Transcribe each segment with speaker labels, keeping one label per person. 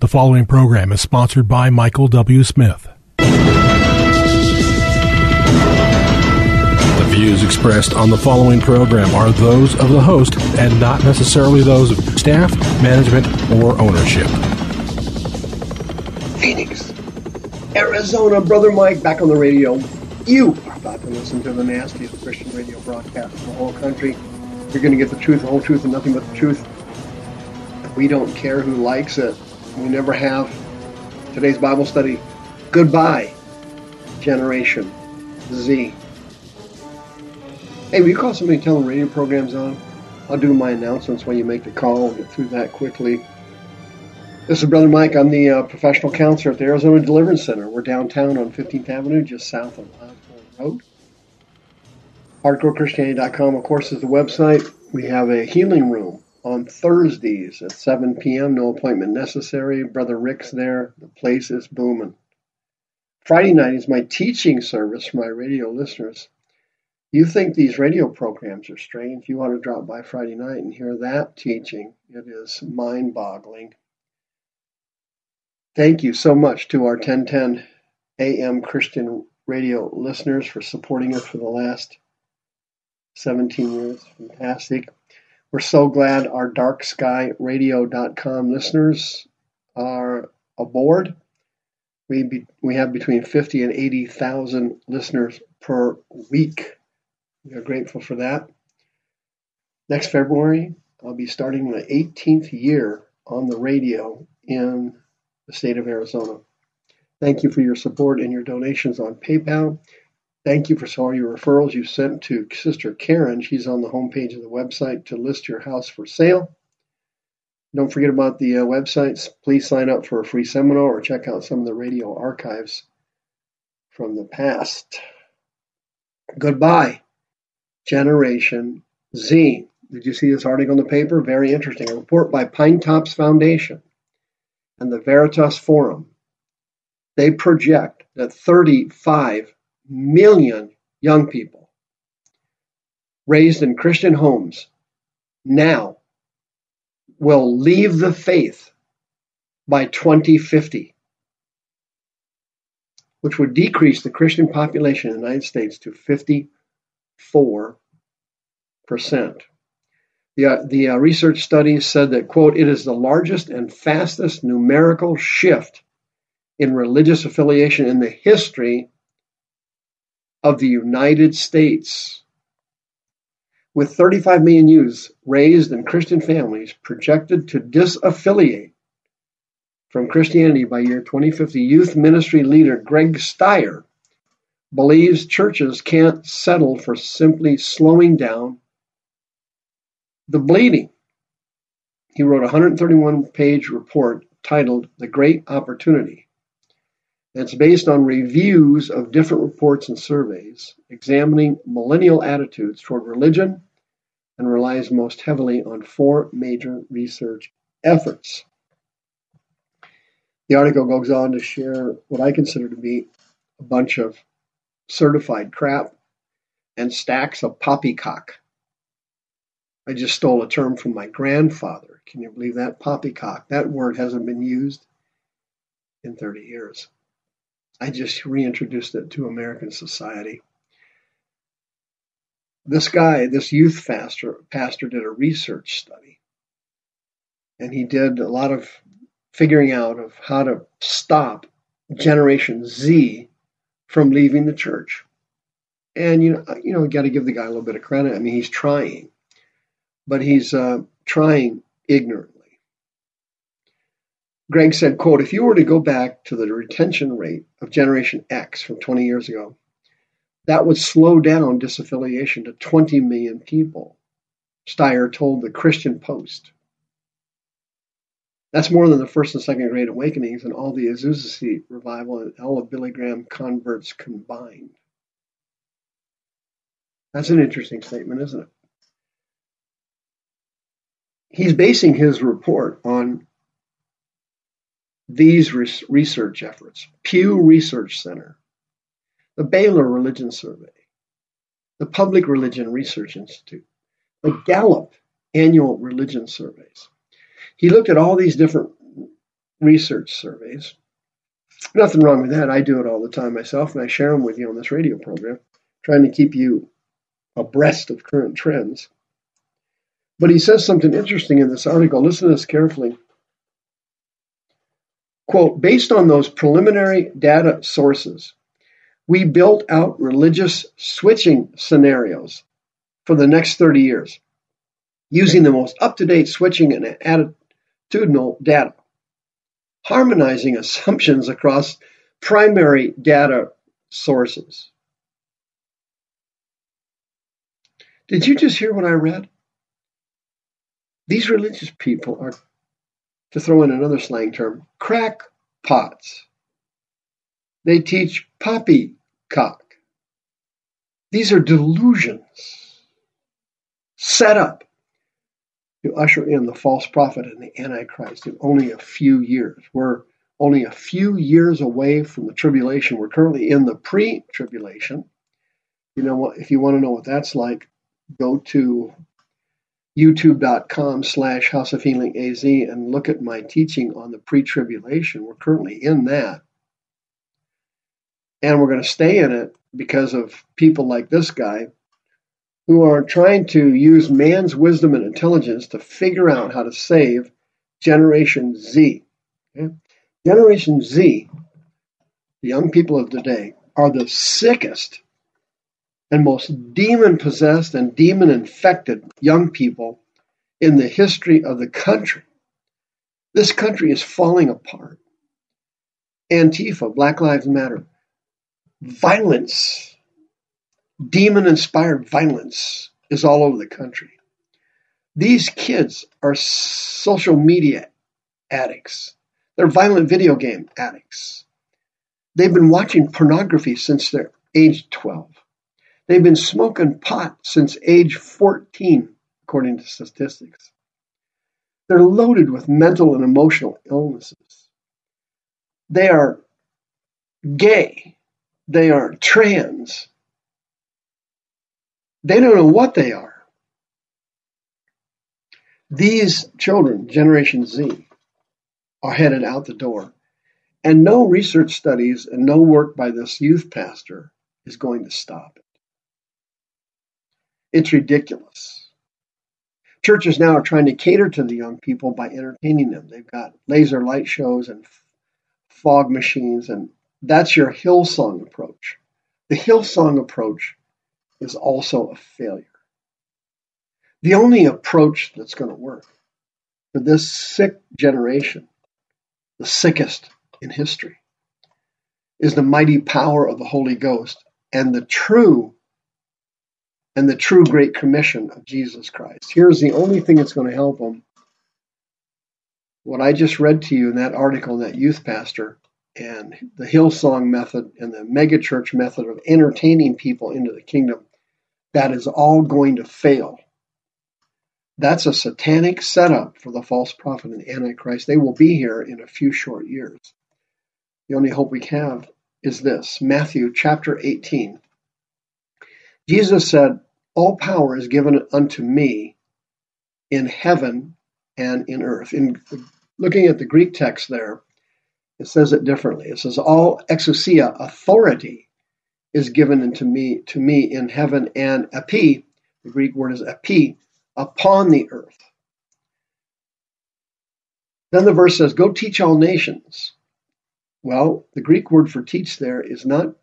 Speaker 1: The following program is sponsored by Michael W. Smith. The views expressed on the following program are those of the host and not necessarily those of staff, management, or ownership.
Speaker 2: Phoenix, Arizona, Brother Mike back on the radio. You are about to listen to the nastiest Christian radio broadcast in the whole country. You're going to get the truth, the whole truth, and nothing but the truth. We don't care who likes it. We never have. Today's Bible study. Goodbye, Generation Z. Hey, will you call somebody telling radio programs on? I'll do my announcements when you make the call. Get through that quickly. This is Brother Mike. I'm the uh, professional counselor at the Arizona Deliverance Center. We're downtown on 15th Avenue, just south of Osborn Road. HardcoreChristianity.com, of course, is the website. We have a healing room on Thursdays at 7 p.m. No appointment necessary. Brother Rick's there. The place is booming. Friday night is my teaching service for my radio listeners. You think these radio programs are strange? You want to drop by Friday night and hear that teaching. It is mind boggling. Thank you so much to our 1010 AM Christian radio listeners for supporting us for the last 17 years. Fantastic. We're so glad our darkskyradio.com listeners are aboard. We, be, we have between 50 and 80,000 listeners per week. We are grateful for that. Next February, I'll be starting my 18th year on the radio in the state of Arizona. Thank you for your support and your donations on PayPal. Thank you for all your referrals you sent to Sister Karen. She's on the homepage of the website to list your house for sale. Don't forget about the uh, websites. Please sign up for a free seminar or check out some of the radio archives from the past. Goodbye, Generation Z. Did you see this article in the paper? Very interesting. A report by Pinetops Foundation and the Veritas Forum. They project that 35 million young people raised in Christian homes now will leave the faith by 2050, which would decrease the Christian population in the United States to 54 percent. The, uh, the uh, research study said that, quote, it is the largest and fastest numerical shift in religious affiliation in the history of the United States. With 35 million youths raised in Christian families projected to disaffiliate from Christianity by year 2050, youth ministry leader Greg Stier believes churches can't settle for simply slowing down the bleeding. He wrote a 131 page report titled The Great Opportunity it's based on reviews of different reports and surveys examining millennial attitudes toward religion and relies most heavily on four major research efforts. The article goes on to share what I consider to be a bunch of certified crap and stacks of poppycock. I just stole a term from my grandfather. Can you believe that? Poppycock. That word hasn't been used in 30 years. I just reintroduced it to American society. This guy, this youth pastor, pastor did a research study. And he did a lot of figuring out of how to stop Generation Z from leaving the church. And you know, you know, got to give the guy a little bit of credit. I mean, he's trying, but he's uh, trying ignorantly. Greg said, quote, if you were to go back to the retention rate of Generation X from 20 years ago, that would slow down disaffiliation to 20 million people, Stier told the Christian Post. That's more than the first and second Great Awakenings and all the Azusa Street revival and all of Billy Graham converts combined. That's an interesting statement, isn't it? He's basing his report on these research efforts Pew Research Center, the Baylor Religion Survey, the Public Religion Research Institute, the Gallup Annual Religion Surveys. He looked at all these different research surveys. Nothing wrong with that. I do it all the time myself, and I share them with you on this radio program, trying to keep you abreast of current trends. But he says something interesting in this article. Listen to this carefully. Quote, based on those preliminary data sources, we built out religious switching scenarios for the next 30 years using the most up to date switching and attitudinal data, harmonizing assumptions across primary data sources. Did you just hear what I read? These religious people are to throw in another slang term, crackpots. They teach poppycock. These are delusions set up to usher in the false prophet and the Antichrist in only a few years. We're only a few years away from the tribulation. We're currently in the pre tribulation. You know what? If you want to know what that's like, go to youtube.com slash house of healing az and look at my teaching on the pre-tribulation. We're currently in that. And we're going to stay in it because of people like this guy who are trying to use man's wisdom and intelligence to figure out how to save generation z. Okay? generation z the young people of today are the sickest and most demon possessed and demon infected young people in the history of the country. This country is falling apart. Antifa, Black Lives Matter, violence, demon inspired violence is all over the country. These kids are social media addicts. They're violent video game addicts. They've been watching pornography since they're age 12. They've been smoking pot since age 14, according to statistics. They're loaded with mental and emotional illnesses. They are gay. They are trans. They don't know what they are. These children, Generation Z, are headed out the door. And no research studies and no work by this youth pastor is going to stop it. It's ridiculous. Churches now are trying to cater to the young people by entertaining them. They've got laser light shows and fog machines, and that's your Hillsong approach. The Hillsong approach is also a failure. The only approach that's going to work for this sick generation, the sickest in history, is the mighty power of the Holy Ghost and the true and the true Great Commission of Jesus Christ. Here's the only thing that's going to help them. What I just read to you in that article, that youth pastor, and the Hillsong method and the megachurch method of entertaining people into the kingdom, that is all going to fail. That's a satanic setup for the false prophet and Antichrist. They will be here in a few short years. The only hope we have is this Matthew chapter 18. Jesus said, all power is given unto me in heaven and in earth. In looking at the Greek text there, it says it differently. It says, All exousia, authority, is given unto me to me in heaven and epi, the Greek word is epi, upon the earth. Then the verse says, Go teach all nations. Well, the Greek word for teach there is not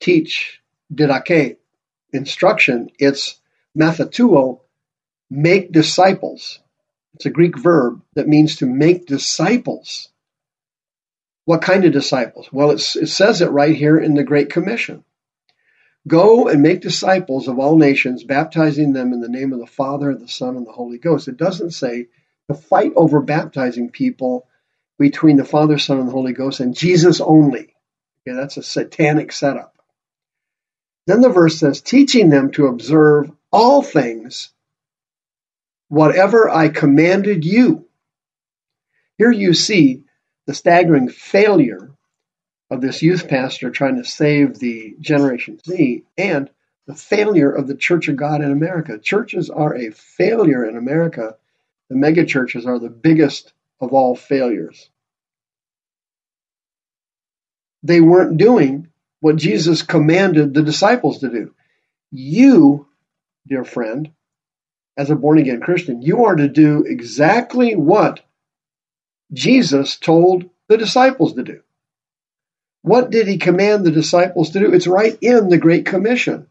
Speaker 2: teach, didake, instruction, it's matheteuo, make disciples. It's a Greek verb that means to make disciples. What kind of disciples? Well, it says it right here in the Great Commission. Go and make disciples of all nations, baptizing them in the name of the Father, the Son, and the Holy Ghost. It doesn't say to fight over baptizing people between the Father, Son, and the Holy Ghost and Jesus only. Okay, that's a satanic setup. Then the verse says, teaching them to observe all things, whatever I commanded you. Here you see the staggering failure of this youth pastor trying to save the Generation Z and the failure of the Church of God in America. Churches are a failure in America. The megachurches are the biggest of all failures. They weren't doing what Jesus commanded the disciples to do. You, dear friend, as a born again Christian, you are to do exactly what Jesus told the disciples to do. What did he command the disciples to do? It's right in the Great Commission.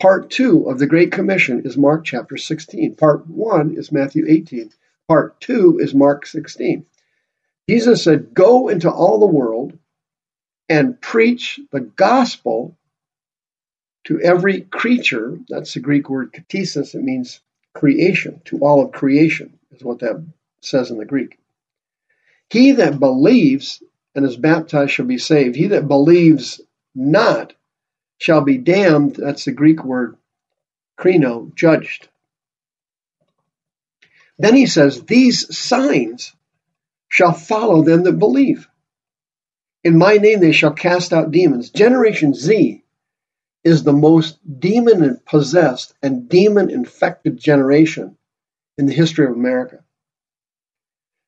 Speaker 2: Part two of the Great Commission is Mark chapter 16. Part one is Matthew 18. Part two is Mark 16. Jesus said, Go into all the world and preach the gospel to every creature. That's the Greek word ktisis. It means creation, to all of creation, is what that says in the Greek. He that believes and is baptized shall be saved. He that believes not shall be damned. That's the Greek word krino, judged. Then he says, These signs shall follow them that believe. In my name they shall cast out demons. Generation Z is the most demon possessed and demon infected generation in the history of America.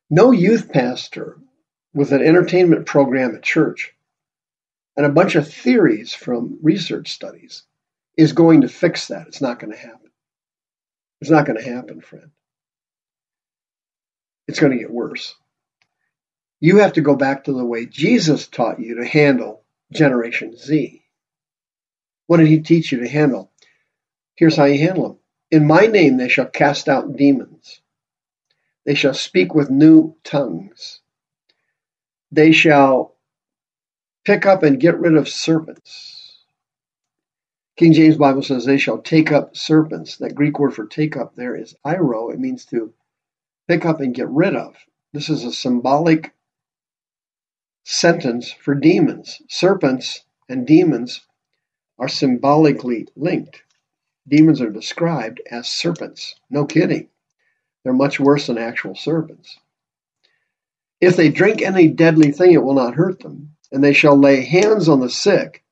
Speaker 2: No youth pastor with an entertainment program at church and a bunch of theories from research studies is going to fix that. It's not going to happen. It's not going to happen, friend. It's going to get worse. You have to go back to the way Jesus taught you to handle Generation Z. What did he teach you to handle? Here's how you handle them. In my name they shall cast out demons. They shall speak with new tongues. They shall pick up and get rid of serpents. King James Bible says they shall take up serpents. That Greek word for take up there is airo. It means to pick up and get rid of. This is a symbolic sentence for demons. Serpents and demons are symbolically linked. Demons are described as serpents. No kidding. They're much worse than actual serpents. If they drink any deadly thing, it will not hurt them, and they shall lay hands on the sick,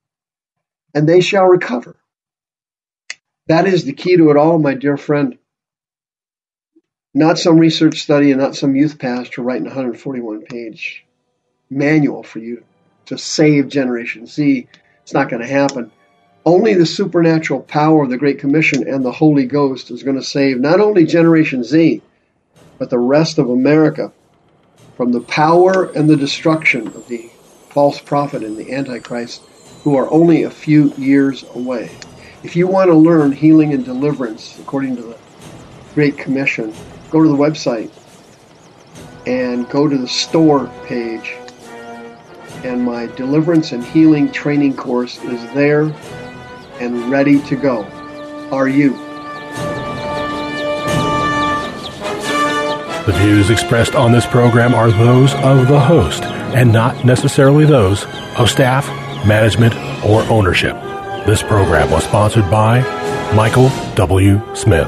Speaker 2: and they shall recover. That is the key to it all, my dear friend. Not some research study and not some youth pastor writing a 141 page manual for you to save Generation Z. It's not going to happen. Only the supernatural power of the Great Commission and the Holy Ghost is going to save not only Generation Z, but the rest of America from the power and the destruction of the false prophet and the Antichrist, who are only a few years away. If you want to learn healing and deliverance according to the Great Commission, go to the website and go to the store page and my deliverance and healing training course is there and ready to go. Are you?
Speaker 1: The views expressed on this program are those of the host and not necessarily those of staff, management, or ownership. This program was sponsored by Michael W. Smith.